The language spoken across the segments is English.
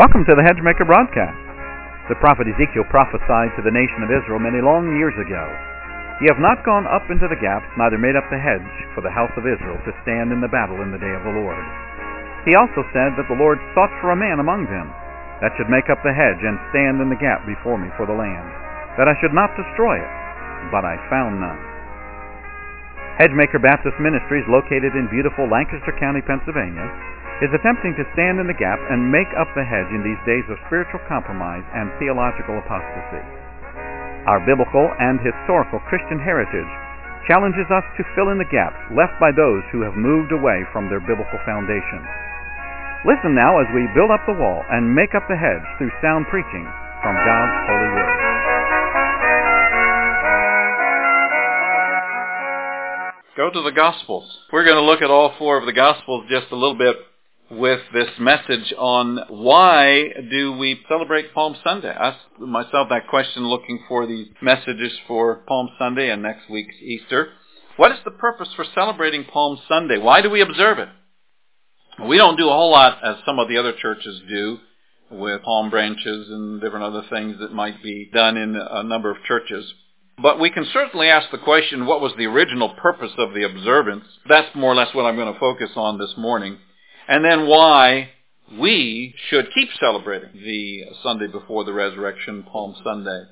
Welcome to the Hedgemaker broadcast. The prophet Ezekiel prophesied to the nation of Israel many long years ago. Ye have not gone up into the gaps, neither made up the hedge for the house of Israel to stand in the battle in the day of the Lord. He also said that the Lord sought for a man among them that should make up the hedge and stand in the gap before me for the land, that I should not destroy it, but I found none. Hedgemaker Baptist Ministries, located in beautiful Lancaster County, Pennsylvania, is attempting to stand in the gap and make up the hedge in these days of spiritual compromise and theological apostasy. Our biblical and historical Christian heritage challenges us to fill in the gaps left by those who have moved away from their biblical foundation. Listen now as we build up the wall and make up the hedge through sound preaching from God's holy word. Go to the Gospels. We're going to look at all four of the Gospels just a little bit with this message on why do we celebrate Palm Sunday. I asked myself that question looking for the messages for Palm Sunday and next week's Easter. What is the purpose for celebrating Palm Sunday? Why do we observe it? We don't do a whole lot as some of the other churches do with palm branches and different other things that might be done in a number of churches. But we can certainly ask the question, what was the original purpose of the observance? That's more or less what I'm going to focus on this morning and then why we should keep celebrating the Sunday before the resurrection, Palm Sunday,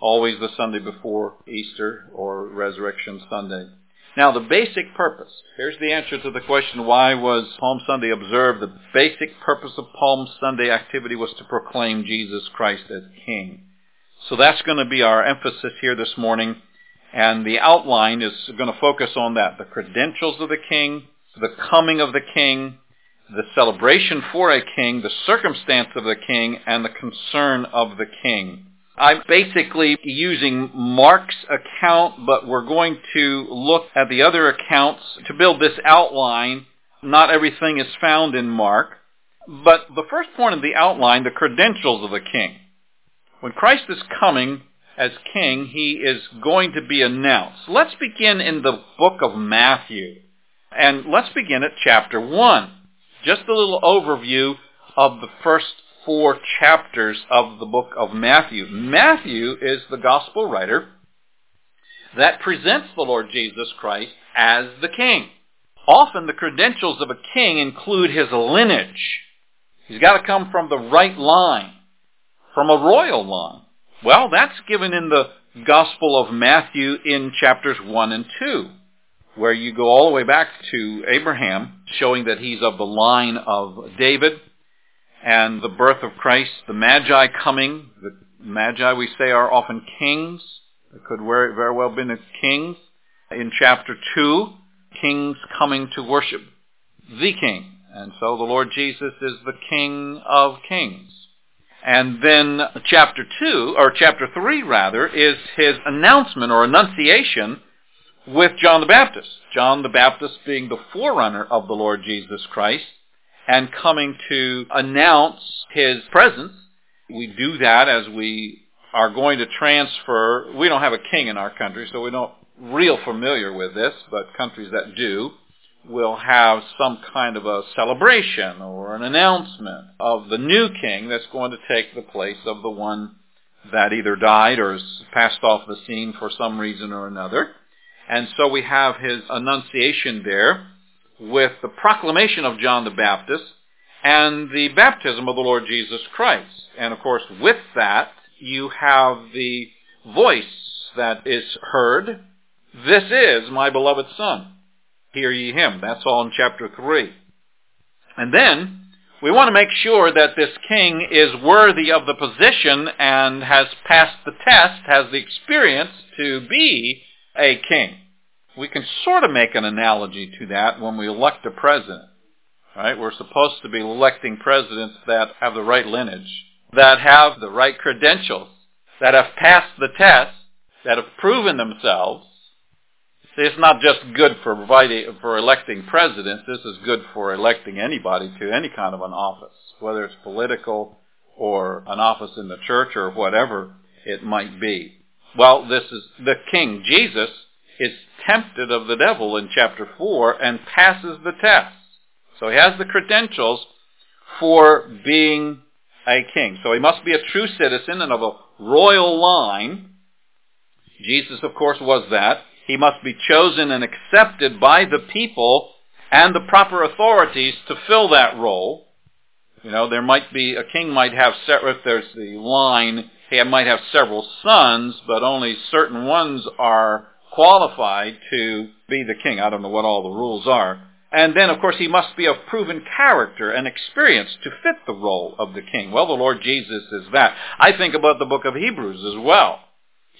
always the Sunday before Easter or Resurrection Sunday. Now, the basic purpose, here's the answer to the question, why was Palm Sunday observed? The basic purpose of Palm Sunday activity was to proclaim Jesus Christ as King. So that's going to be our emphasis here this morning, and the outline is going to focus on that, the credentials of the King, the coming of the King, the celebration for a king, the circumstance of the king, and the concern of the king. I'm basically using Mark's account, but we're going to look at the other accounts to build this outline. Not everything is found in Mark. But the first point of the outline, the credentials of the king. When Christ is coming as king, he is going to be announced. Let's begin in the book of Matthew. And let's begin at chapter 1 just a little overview of the first four chapters of the book of Matthew. Matthew is the gospel writer that presents the Lord Jesus Christ as the king. Often the credentials of a king include his lineage. He's got to come from the right line, from a royal line. Well, that's given in the Gospel of Matthew in chapters 1 and 2 where you go all the way back to Abraham, showing that he's of the line of David, and the birth of Christ, the Magi coming. The Magi, we say, are often kings. It could very, well have been kings. In chapter 2, kings coming to worship the king. And so the Lord Jesus is the King of kings. And then chapter 2, or chapter 3 rather, is his announcement or annunciation with John the Baptist. John the Baptist being the forerunner of the Lord Jesus Christ and coming to announce his presence. We do that as we are going to transfer. We don't have a king in our country, so we're not real familiar with this, but countries that do will have some kind of a celebration or an announcement of the new king that's going to take the place of the one that either died or has passed off the scene for some reason or another. And so we have his annunciation there with the proclamation of John the Baptist and the baptism of the Lord Jesus Christ. And of course, with that, you have the voice that is heard. This is my beloved Son. Hear ye him. That's all in chapter 3. And then, we want to make sure that this king is worthy of the position and has passed the test, has the experience to be a king. We can sort of make an analogy to that when we elect a president. Right? We're supposed to be electing presidents that have the right lineage, that have the right credentials, that have passed the test, that have proven themselves. See, it's not just good for providing, for electing presidents. This is good for electing anybody to any kind of an office, whether it's political or an office in the church or whatever it might be. Well, this is the King Jesus is tempted of the devil in chapter 4 and passes the test. So he has the credentials for being a king. So he must be a true citizen and of a royal line. Jesus, of course, was that. He must be chosen and accepted by the people and the proper authorities to fill that role. You know, there might be, a king might have, if there's the line, he might have several sons, but only certain ones are qualified to be the king. I don't know what all the rules are. And then, of course, he must be of proven character and experience to fit the role of the king. Well, the Lord Jesus is that. I think about the book of Hebrews as well.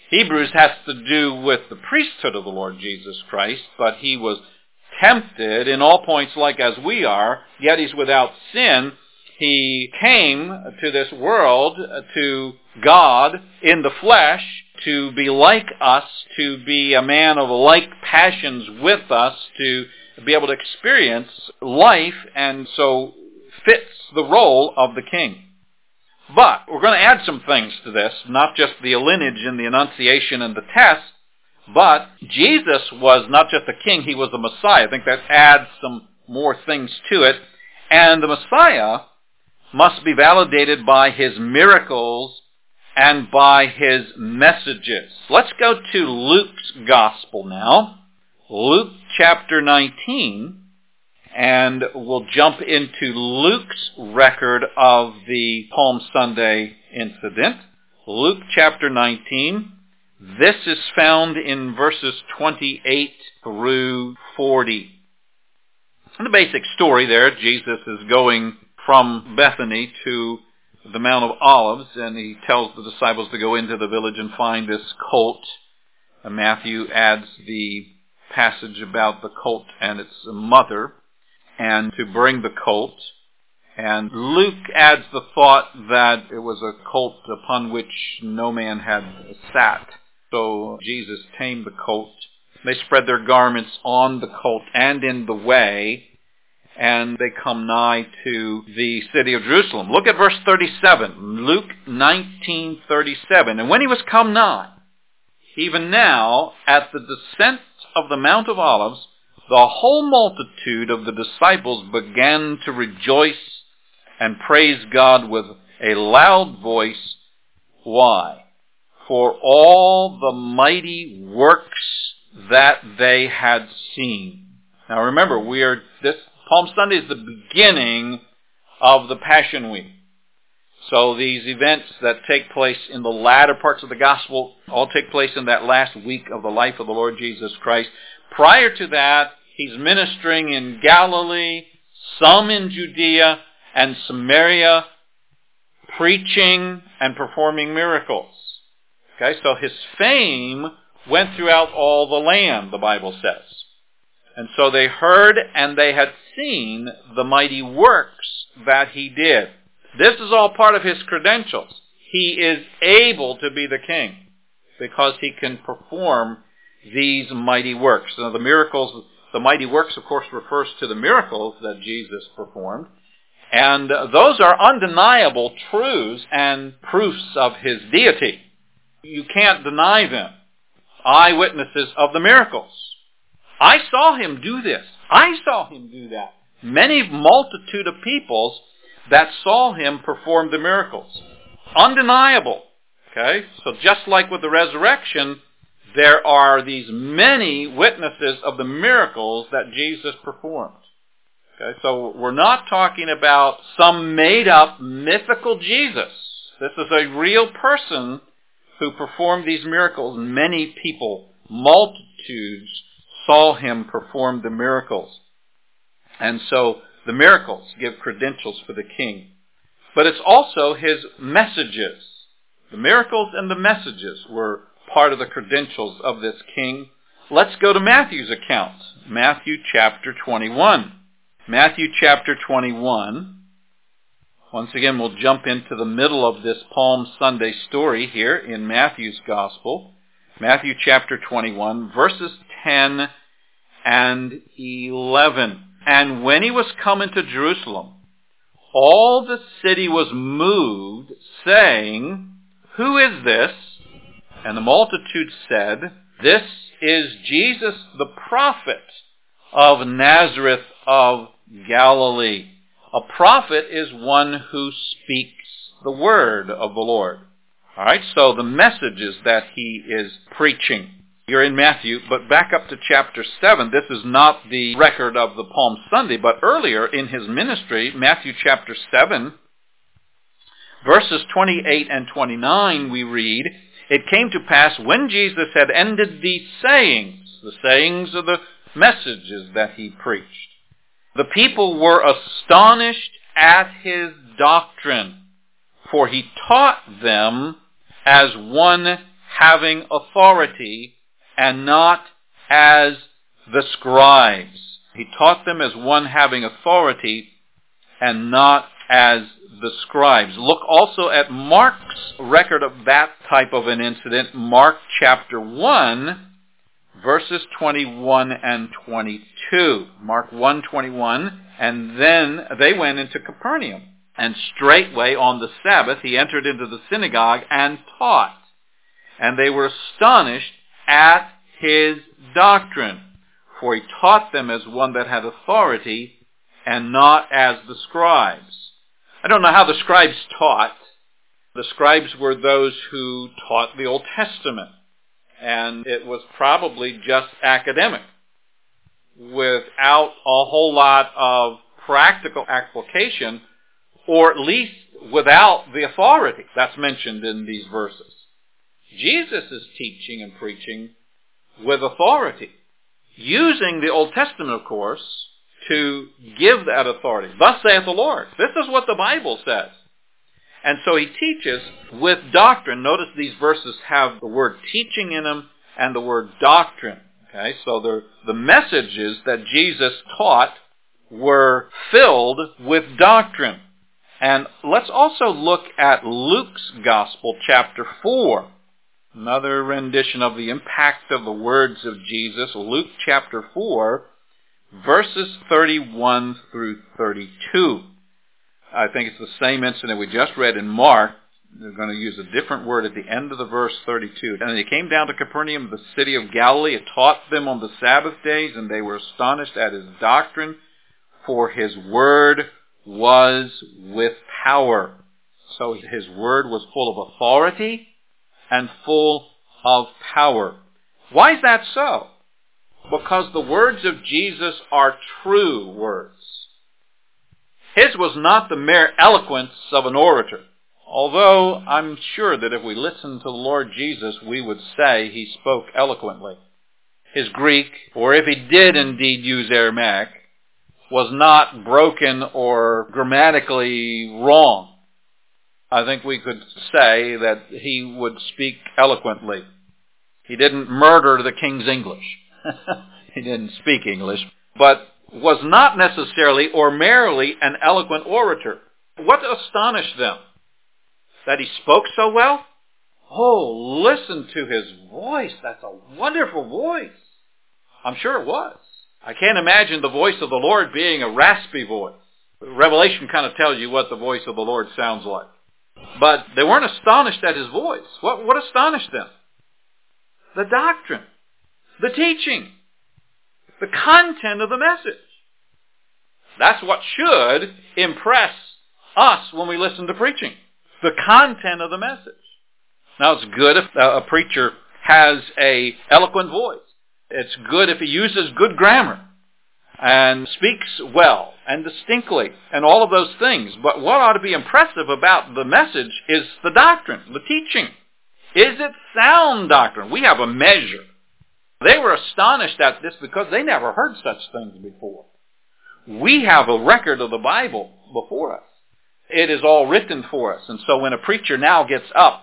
Hebrews has to do with the priesthood of the Lord Jesus Christ, but he was tempted in all points like as we are, yet he's without sin. He came to this world, to God in the flesh, to be like us, to be a man of like passions with us, to be able to experience life, and so fits the role of the king. But we're going to add some things to this, not just the lineage and the Annunciation and the test, but Jesus was not just a king, he was the Messiah. I think that adds some more things to it. And the Messiah must be validated by his miracles and by his messages. Let's go to Luke's Gospel now. Luke chapter 19, and we'll jump into Luke's record of the Palm Sunday incident. Luke chapter 19. This is found in verses 28 through 40. And the basic story there, Jesus is going from Bethany to the Mount of Olives, and he tells the disciples to go into the village and find this colt. And Matthew adds the passage about the colt and its mother, and to bring the colt. And Luke adds the thought that it was a colt upon which no man had sat. So Jesus tamed the colt. They spread their garments on the colt and in the way, and they come nigh to the city of Jerusalem. Look at verse 37, Luke 19:37. And when he was come nigh, even now at the descent of the Mount of Olives, the whole multitude of the disciples began to rejoice and praise God with a loud voice. Why? For all the mighty works that they had seen. Now remember, we are this Palm Sunday is the beginning of the Passion Week. So these events that take place in the latter parts of the gospel all take place in that last week of the life of the Lord Jesus Christ. Prior to that, he's ministering in Galilee, some in Judea and Samaria, preaching and performing miracles. Okay, so his fame went throughout all the land, the Bible says. And so they heard and they had seen the mighty works that he did. This is all part of his credentials. He is able to be the king because he can perform these mighty works. Now the miracles, the mighty works of course refers to the miracles that Jesus performed. And those are undeniable truths and proofs of his deity. You can't deny them. Eyewitnesses of the miracles. I saw him do this. I saw him do that. Many multitude of peoples that saw him perform the miracles. Undeniable. Okay? So just like with the resurrection, there are these many witnesses of the miracles that Jesus performed. Okay? So we're not talking about some made up mythical Jesus. This is a real person who performed these miracles. Many people, multitudes, saw him perform the miracles. And so the miracles give credentials for the king. But it's also his messages. The miracles and the messages were part of the credentials of this king. Let's go to Matthew's account. Matthew chapter 21. Matthew chapter 21. Once again, we'll jump into the middle of this Palm Sunday story here in Matthew's Gospel. Matthew chapter 21, verses 10 and 11. And when he was come into Jerusalem, all the city was moved, saying, Who is this? And the multitude said, This is Jesus the prophet of Nazareth of Galilee. A prophet is one who speaks the word of the Lord. All right, so the message is that he is preaching. You're in Matthew, but back up to chapter 7. This is not the record of the Palm Sunday, but earlier in his ministry, Matthew chapter 7, verses 28 and 29, we read, It came to pass when Jesus had ended these sayings, the sayings of the messages that he preached, the people were astonished at his doctrine, for he taught them as one having authority and not as the scribes. He taught them as one having authority and not as the scribes. Look also at Mark's record of that type of an incident, Mark chapter 1, verses 21 and 22. Mark 1, 21, and then they went into Capernaum. And straightway on the Sabbath he entered into the synagogue and taught. And they were astonished at his doctrine. For he taught them as one that had authority and not as the scribes. I don't know how the scribes taught. The scribes were those who taught the Old Testament. And it was probably just academic without a whole lot of practical application or at least without the authority that's mentioned in these verses. Jesus is teaching and preaching with authority, using the Old Testament, of course, to give that authority. Thus saith the Lord. This is what the Bible says. And so he teaches with doctrine. Notice these verses have the word teaching in them and the word doctrine. Okay, so the, the messages that Jesus taught were filled with doctrine. And let's also look at Luke's Gospel, chapter 4. Another rendition of the impact of the words of Jesus, Luke chapter 4, verses 31 through 32. I think it's the same incident we just read in Mark. They're going to use a different word at the end of the verse 32. And he came down to Capernaum, the city of Galilee, and taught them on the Sabbath days, and they were astonished at his doctrine, for his word was with power. So his word was full of authority and full of power. Why is that so? Because the words of Jesus are true words. His was not the mere eloquence of an orator. Although I'm sure that if we listened to the Lord Jesus, we would say he spoke eloquently. His Greek, or if he did indeed use Aramaic, was not broken or grammatically wrong. I think we could say that he would speak eloquently. He didn't murder the king's English. he didn't speak English, but was not necessarily or merely an eloquent orator. What astonished them? That he spoke so well? Oh, listen to his voice. That's a wonderful voice. I'm sure it was. I can't imagine the voice of the Lord being a raspy voice. Revelation kind of tells you what the voice of the Lord sounds like. But they weren't astonished at his voice. What, what astonished them? The doctrine, the teaching, the content of the message. That's what should impress us when we listen to preaching. The content of the message. Now it's good if a preacher has a eloquent voice. It's good if he uses good grammar and speaks well and distinctly and all of those things. But what ought to be impressive about the message is the doctrine, the teaching. Is it sound doctrine? We have a measure. They were astonished at this because they never heard such things before. We have a record of the Bible before us. It is all written for us. And so when a preacher now gets up,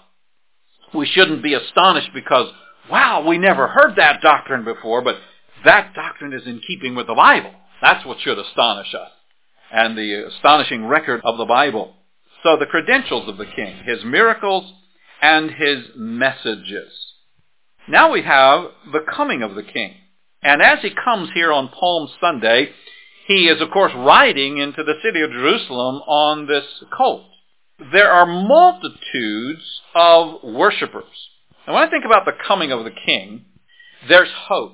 we shouldn't be astonished because wow, we never heard that doctrine before, but that doctrine is in keeping with the Bible. That's what should astonish us. And the astonishing record of the Bible. So the credentials of the king, his miracles, and his messages. Now we have the coming of the king. And as he comes here on Palm Sunday, he is of course riding into the city of Jerusalem on this colt. There are multitudes of worshippers. And when I think about the coming of the king, there's hope.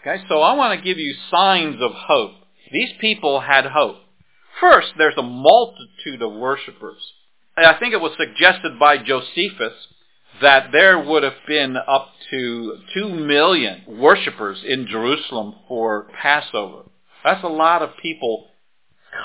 Okay, so I want to give you signs of hope. These people had hope. First, there's a multitude of worshipers. I think it was suggested by Josephus that there would have been up to 2 million worshippers in Jerusalem for Passover. That's a lot of people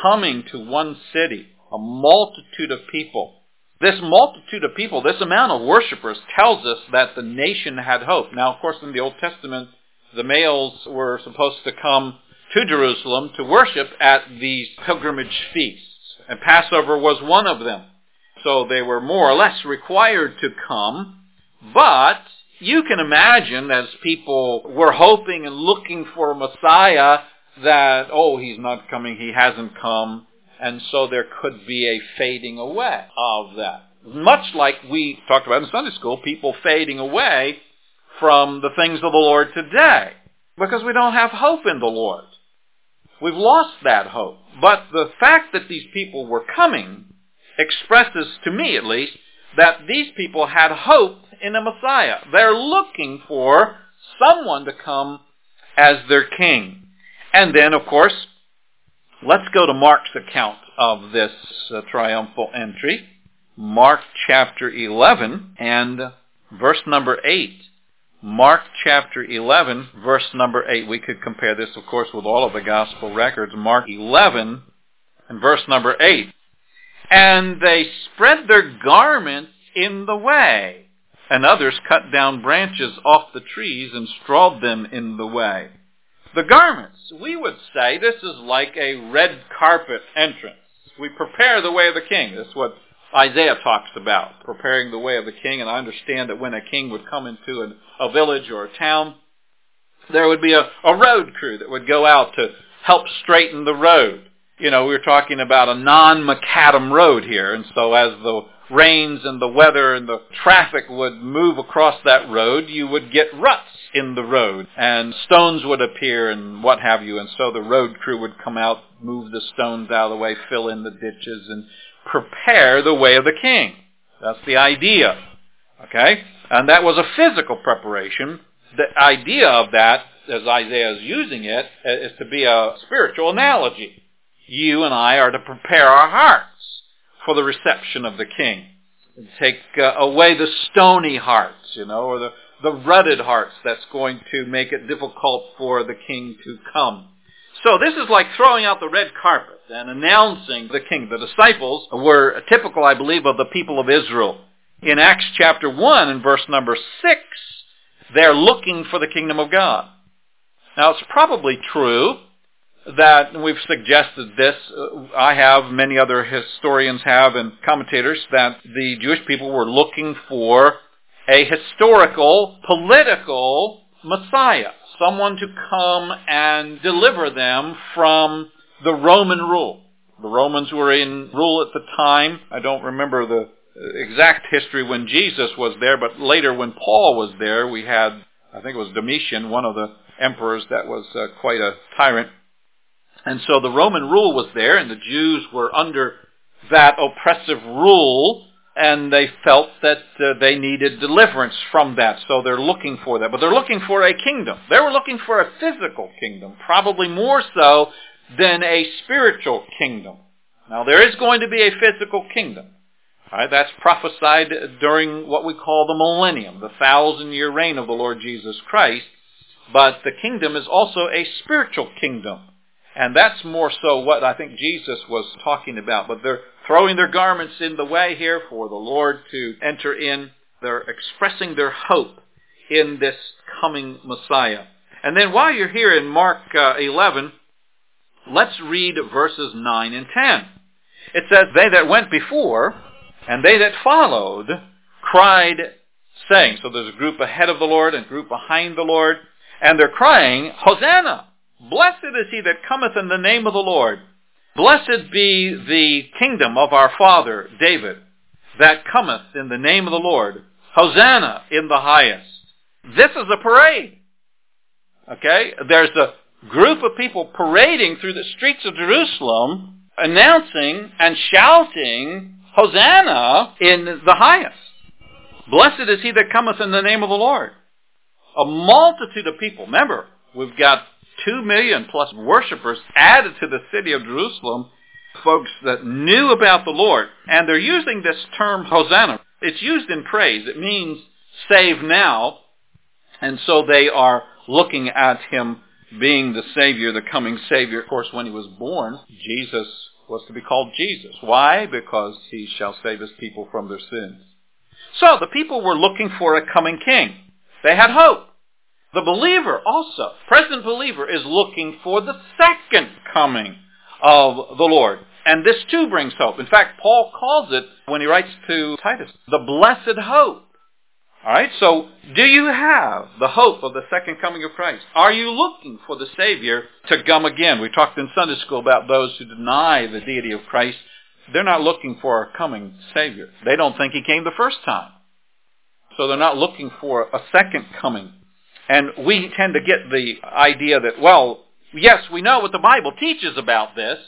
coming to one city, a multitude of people. This multitude of people, this amount of worshippers tells us that the nation had hope. Now, of course, in the Old Testament, the males were supposed to come to Jerusalem to worship at these pilgrimage feasts, and Passover was one of them. So they were more or less required to come, but you can imagine as people were hoping and looking for a Messiah that, oh, he's not coming, he hasn't come, and so there could be a fading away of that. Much like we talked about in Sunday school, people fading away from the things of the Lord today because we don't have hope in the Lord. We've lost that hope. But the fact that these people were coming expresses, to me at least, that these people had hope in a Messiah. They're looking for someone to come as their king. And then, of course, let's go to Mark's account of this uh, triumphal entry. Mark chapter 11 and verse number 8. Mark chapter 11, verse number 8. We could compare this, of course, with all of the gospel records. Mark 11 and verse number 8. And they spread their garments in the way, and others cut down branches off the trees and strawed them in the way. The garments, we would say this is like a red carpet entrance. We prepare the way of the king. That's what Isaiah talks about, preparing the way of the king. And I understand that when a king would come into an, a village or a town, there would be a, a road crew that would go out to help straighten the road. You know, we were talking about a non-macadam road here, and so as the rains and the weather and the traffic would move across that road, you would get ruts in the road and stones would appear and what have you. And so the road crew would come out, move the stones out of the way, fill in the ditches and prepare the way of the king. That's the idea. Okay? And that was a physical preparation. The idea of that, as Isaiah is using it, is to be a spiritual analogy. You and I are to prepare our hearts for the reception of the king. And take uh, away the stony hearts, you know, or the, the rutted hearts that's going to make it difficult for the king to come. So this is like throwing out the red carpet and announcing the king. The disciples were typical, I believe, of the people of Israel. In Acts chapter 1 and verse number 6, they're looking for the kingdom of God. Now it's probably true that we've suggested this. I have, many other historians have, and commentators, that the Jewish people were looking for a historical, political Messiah, someone to come and deliver them from the Roman rule. The Romans were in rule at the time. I don't remember the exact history when Jesus was there, but later when Paul was there, we had, I think it was Domitian, one of the emperors that was uh, quite a tyrant. And so the Roman rule was there, and the Jews were under that oppressive rule, and they felt that uh, they needed deliverance from that. So they're looking for that. But they're looking for a kingdom. They were looking for a physical kingdom, probably more so than a spiritual kingdom. Now there is going to be a physical kingdom. Right, that's prophesied during what we call the millennium, the thousand year reign of the Lord Jesus Christ. But the kingdom is also a spiritual kingdom. And that's more so what I think Jesus was talking about. But they're throwing their garments in the way here for the Lord to enter in. They're expressing their hope in this coming Messiah. And then while you're here in Mark uh, 11, let's read verses 9 and 10. It says, They that went before and they that followed cried, saying, so there's a group ahead of the Lord and a group behind the Lord, and they're crying, Hosanna! Blessed is he that cometh in the name of the Lord. Blessed be the kingdom of our father David that cometh in the name of the Lord. Hosanna in the highest. This is a parade. Okay? There's a group of people parading through the streets of Jerusalem announcing and shouting Hosanna in the highest. Blessed is he that cometh in the name of the Lord. A multitude of people. Remember, we've got two million plus worshippers added to the city of Jerusalem. folks that knew about the Lord. And they're using this term Hosanna. It's used in praise. It means save now. And so they are looking at him being the Savior, the coming Savior. Of course, when he was born, Jesus was to be called Jesus. Why? Because he shall save his people from their sins. So the people were looking for a coming king. They had hope. The believer also, present believer, is looking for the second coming of the Lord. And this too brings hope. In fact, Paul calls it, when he writes to Titus, the blessed hope. All right, so do you have the hope of the second coming of Christ? Are you looking for the Savior to come again? We talked in Sunday school about those who deny the deity of Christ. They're not looking for a coming Savior. They don't think He came the first time. So they're not looking for a second coming. And we tend to get the idea that, well, yes, we know what the Bible teaches about this,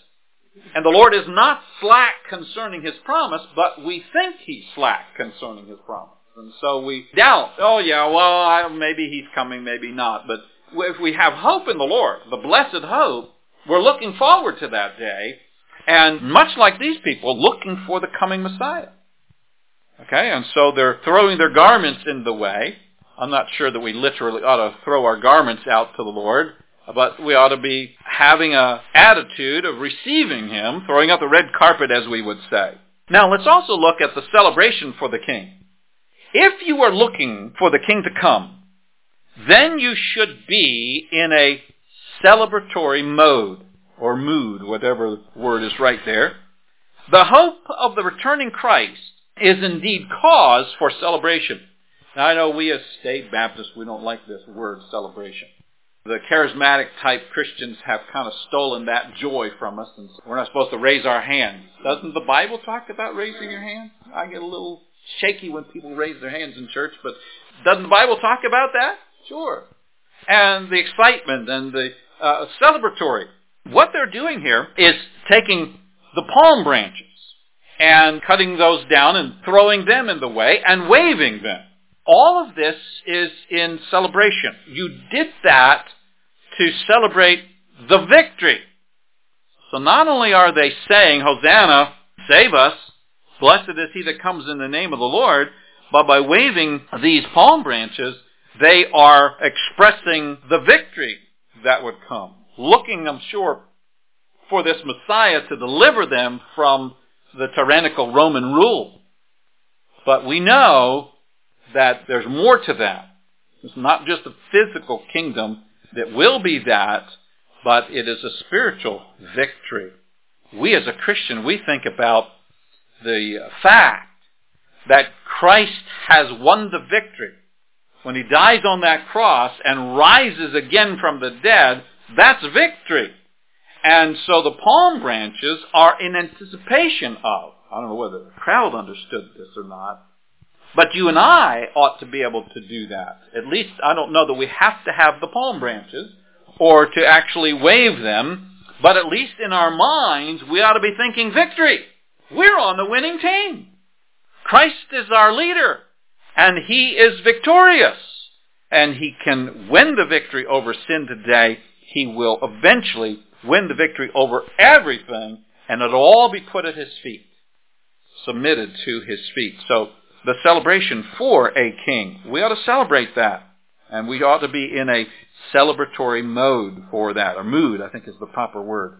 and the Lord is not slack concerning His promise, but we think He's slack concerning His promise. And so we doubt, oh yeah, well, I, maybe he's coming, maybe not. But if we have hope in the Lord, the blessed hope, we're looking forward to that day. And much like these people, looking for the coming Messiah. Okay, and so they're throwing their garments in the way. I'm not sure that we literally ought to throw our garments out to the Lord, but we ought to be having a attitude of receiving Him, throwing out the red carpet, as we would say. Now, let's also look at the celebration for the King. If you are looking for the king to come, then you should be in a celebratory mode or mood, whatever word is right there. The hope of the returning Christ is indeed cause for celebration. Now I know we as state Baptists, we don't like this word celebration. The charismatic type Christians have kind of stolen that joy from us and we're not supposed to raise our hands. Doesn't the Bible talk about raising your hand? I get a little shaky when people raise their hands in church, but doesn't the Bible talk about that? Sure. And the excitement and the uh, celebratory. What they're doing here is taking the palm branches and cutting those down and throwing them in the way and waving them. All of this is in celebration. You did that to celebrate the victory. So not only are they saying, Hosanna, save us, Blessed is he that comes in the name of the Lord. But by waving these palm branches, they are expressing the victory that would come. Looking, I'm sure, for this Messiah to deliver them from the tyrannical Roman rule. But we know that there's more to that. It's not just a physical kingdom that will be that, but it is a spiritual victory. We as a Christian, we think about the fact that Christ has won the victory. When he dies on that cross and rises again from the dead, that's victory. And so the palm branches are in anticipation of, I don't know whether the crowd understood this or not, but you and I ought to be able to do that. At least I don't know that we have to have the palm branches or to actually wave them, but at least in our minds we ought to be thinking victory. We're on the winning team. Christ is our leader, and he is victorious. And he can win the victory over sin today. He will eventually win the victory over everything, and it'll all be put at his feet, submitted to his feet. So the celebration for a king, we ought to celebrate that. And we ought to be in a celebratory mode for that, or mood, I think is the proper word.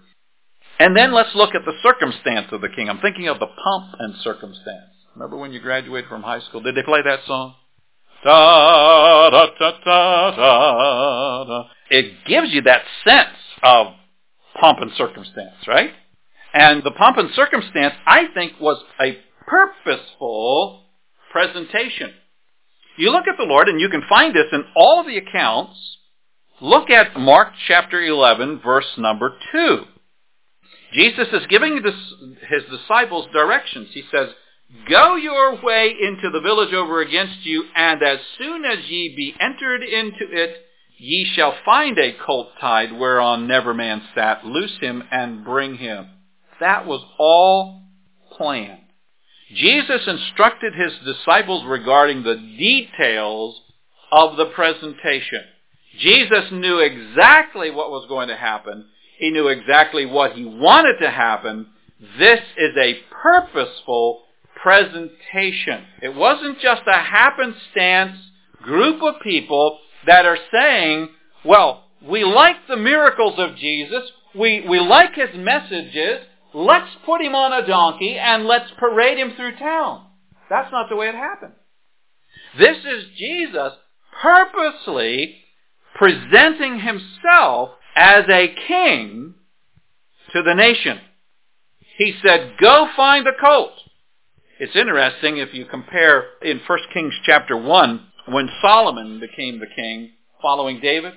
And then let's look at the circumstance of the king. I'm thinking of the pomp and circumstance. Remember when you graduated from high school? Did they play that song? Da, da, da, da, da, da. It gives you that sense of pomp and circumstance, right? And the pomp and circumstance, I think, was a purposeful presentation. You look at the Lord, and you can find this in all the accounts. Look at Mark chapter 11, verse number 2. Jesus is giving his disciples directions. He says, Go your way into the village over against you, and as soon as ye be entered into it, ye shall find a colt tied whereon never man sat. Loose him and bring him. That was all planned. Jesus instructed his disciples regarding the details of the presentation. Jesus knew exactly what was going to happen he knew exactly what he wanted to happen, This is a purposeful presentation. It wasn't just a happenstance group of people that are saying, well, we like the miracles of Jesus, we, we like his messages, let's put him on a donkey and let's parade him through town. That's not the way it happened. This is Jesus purposely presenting himself as a king to the nation. He said, go find a colt. It's interesting if you compare in 1 Kings chapter 1, when Solomon became the king following David,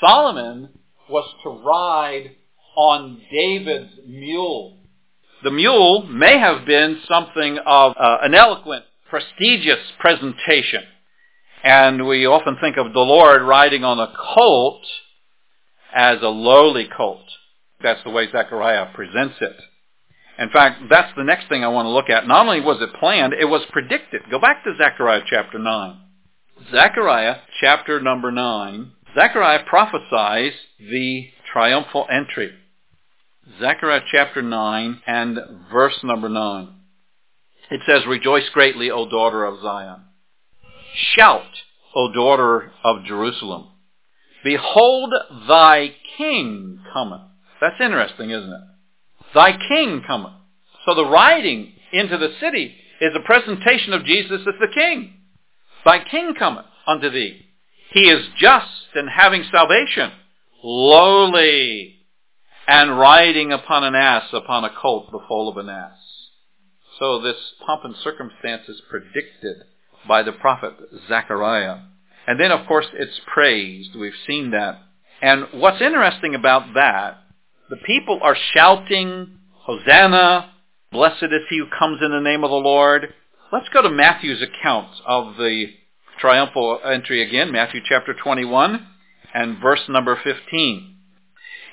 Solomon was to ride on David's mule. The mule may have been something of uh, an eloquent, prestigious presentation. And we often think of the Lord riding on a colt as a lowly colt. That's the way Zechariah presents it. In fact, that's the next thing I want to look at. Not only was it planned, it was predicted. Go back to Zechariah chapter 9. Zechariah chapter number 9. Zechariah prophesies the triumphal entry. Zechariah chapter 9 and verse number 9. It says, Rejoice greatly, O daughter of Zion. Shout, O daughter of Jerusalem. Behold, thy king cometh. That's interesting, isn't it? Thy king cometh. So the riding into the city is a presentation of Jesus as the king. Thy king cometh unto thee. He is just and having salvation, lowly, and riding upon an ass, upon a colt, the foal of an ass. So this pomp and circumstance is predicted by the prophet Zechariah. And then, of course, it's praised. We've seen that. And what's interesting about that, the people are shouting, Hosanna, blessed is he who comes in the name of the Lord. Let's go to Matthew's account of the triumphal entry again, Matthew chapter 21 and verse number 15.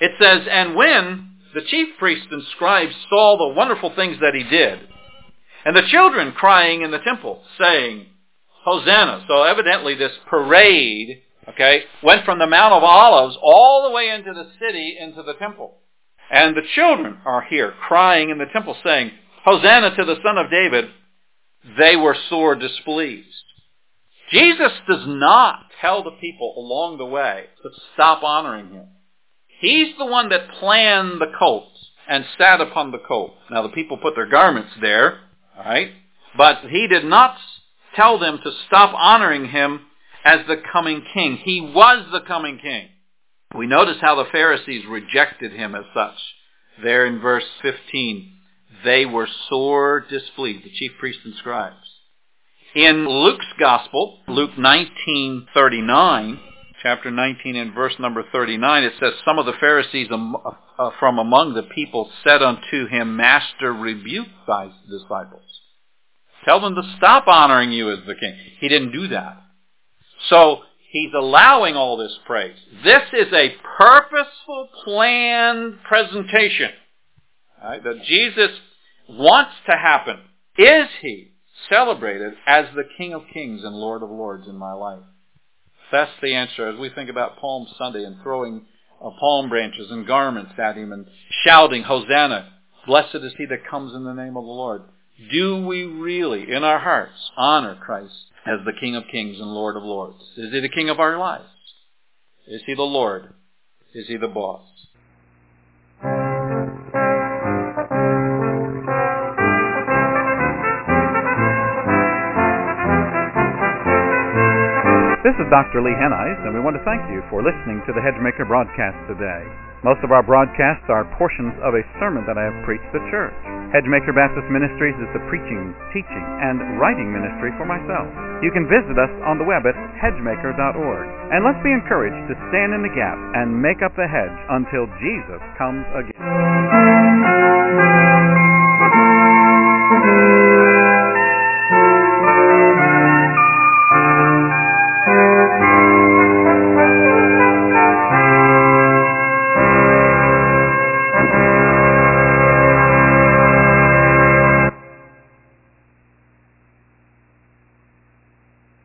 It says, And when the chief priests and scribes saw the wonderful things that he did, and the children crying in the temple, saying, Hosanna. So evidently this parade, okay, went from the Mount of Olives all the way into the city, into the temple. And the children are here crying in the temple saying, Hosanna to the Son of David. They were sore displeased. Jesus does not tell the people along the way to stop honoring him. He's the one that planned the colt and sat upon the colt. Now the people put their garments there, all right? But he did not tell them to stop honoring him as the coming king. He was the coming king. We notice how the Pharisees rejected him as such. There in verse 15, they were sore displeased, the chief priests and scribes. In Luke's Gospel, Luke 19:39, chapter 19 and verse number 39, it says, Some of the Pharisees uh, from among the people said unto him, Master, rebuke thy disciples. Tell them to stop honoring you as the king. He didn't do that. So he's allowing all this praise. This is a purposeful, planned presentation right, that Jesus wants to happen. Is he celebrated as the King of Kings and Lord of Lords in my life? That's the answer as we think about Palm Sunday and throwing uh, palm branches and garments at him and shouting, Hosanna, blessed is he that comes in the name of the Lord. Do we really, in our hearts, honor Christ as the King of Kings and Lord of Lords? Is he the King of our lives? Is he the Lord? Is he the boss? This is Dr. Lee Hennies, and we want to thank you for listening to the Hedgemaker broadcast today. Most of our broadcasts are portions of a sermon that I have preached at church. Hedgemaker Baptist Ministries is the preaching, teaching, and writing ministry for myself. You can visit us on the web at hedgemaker.org. And let's be encouraged to stand in the gap and make up the hedge until Jesus comes again.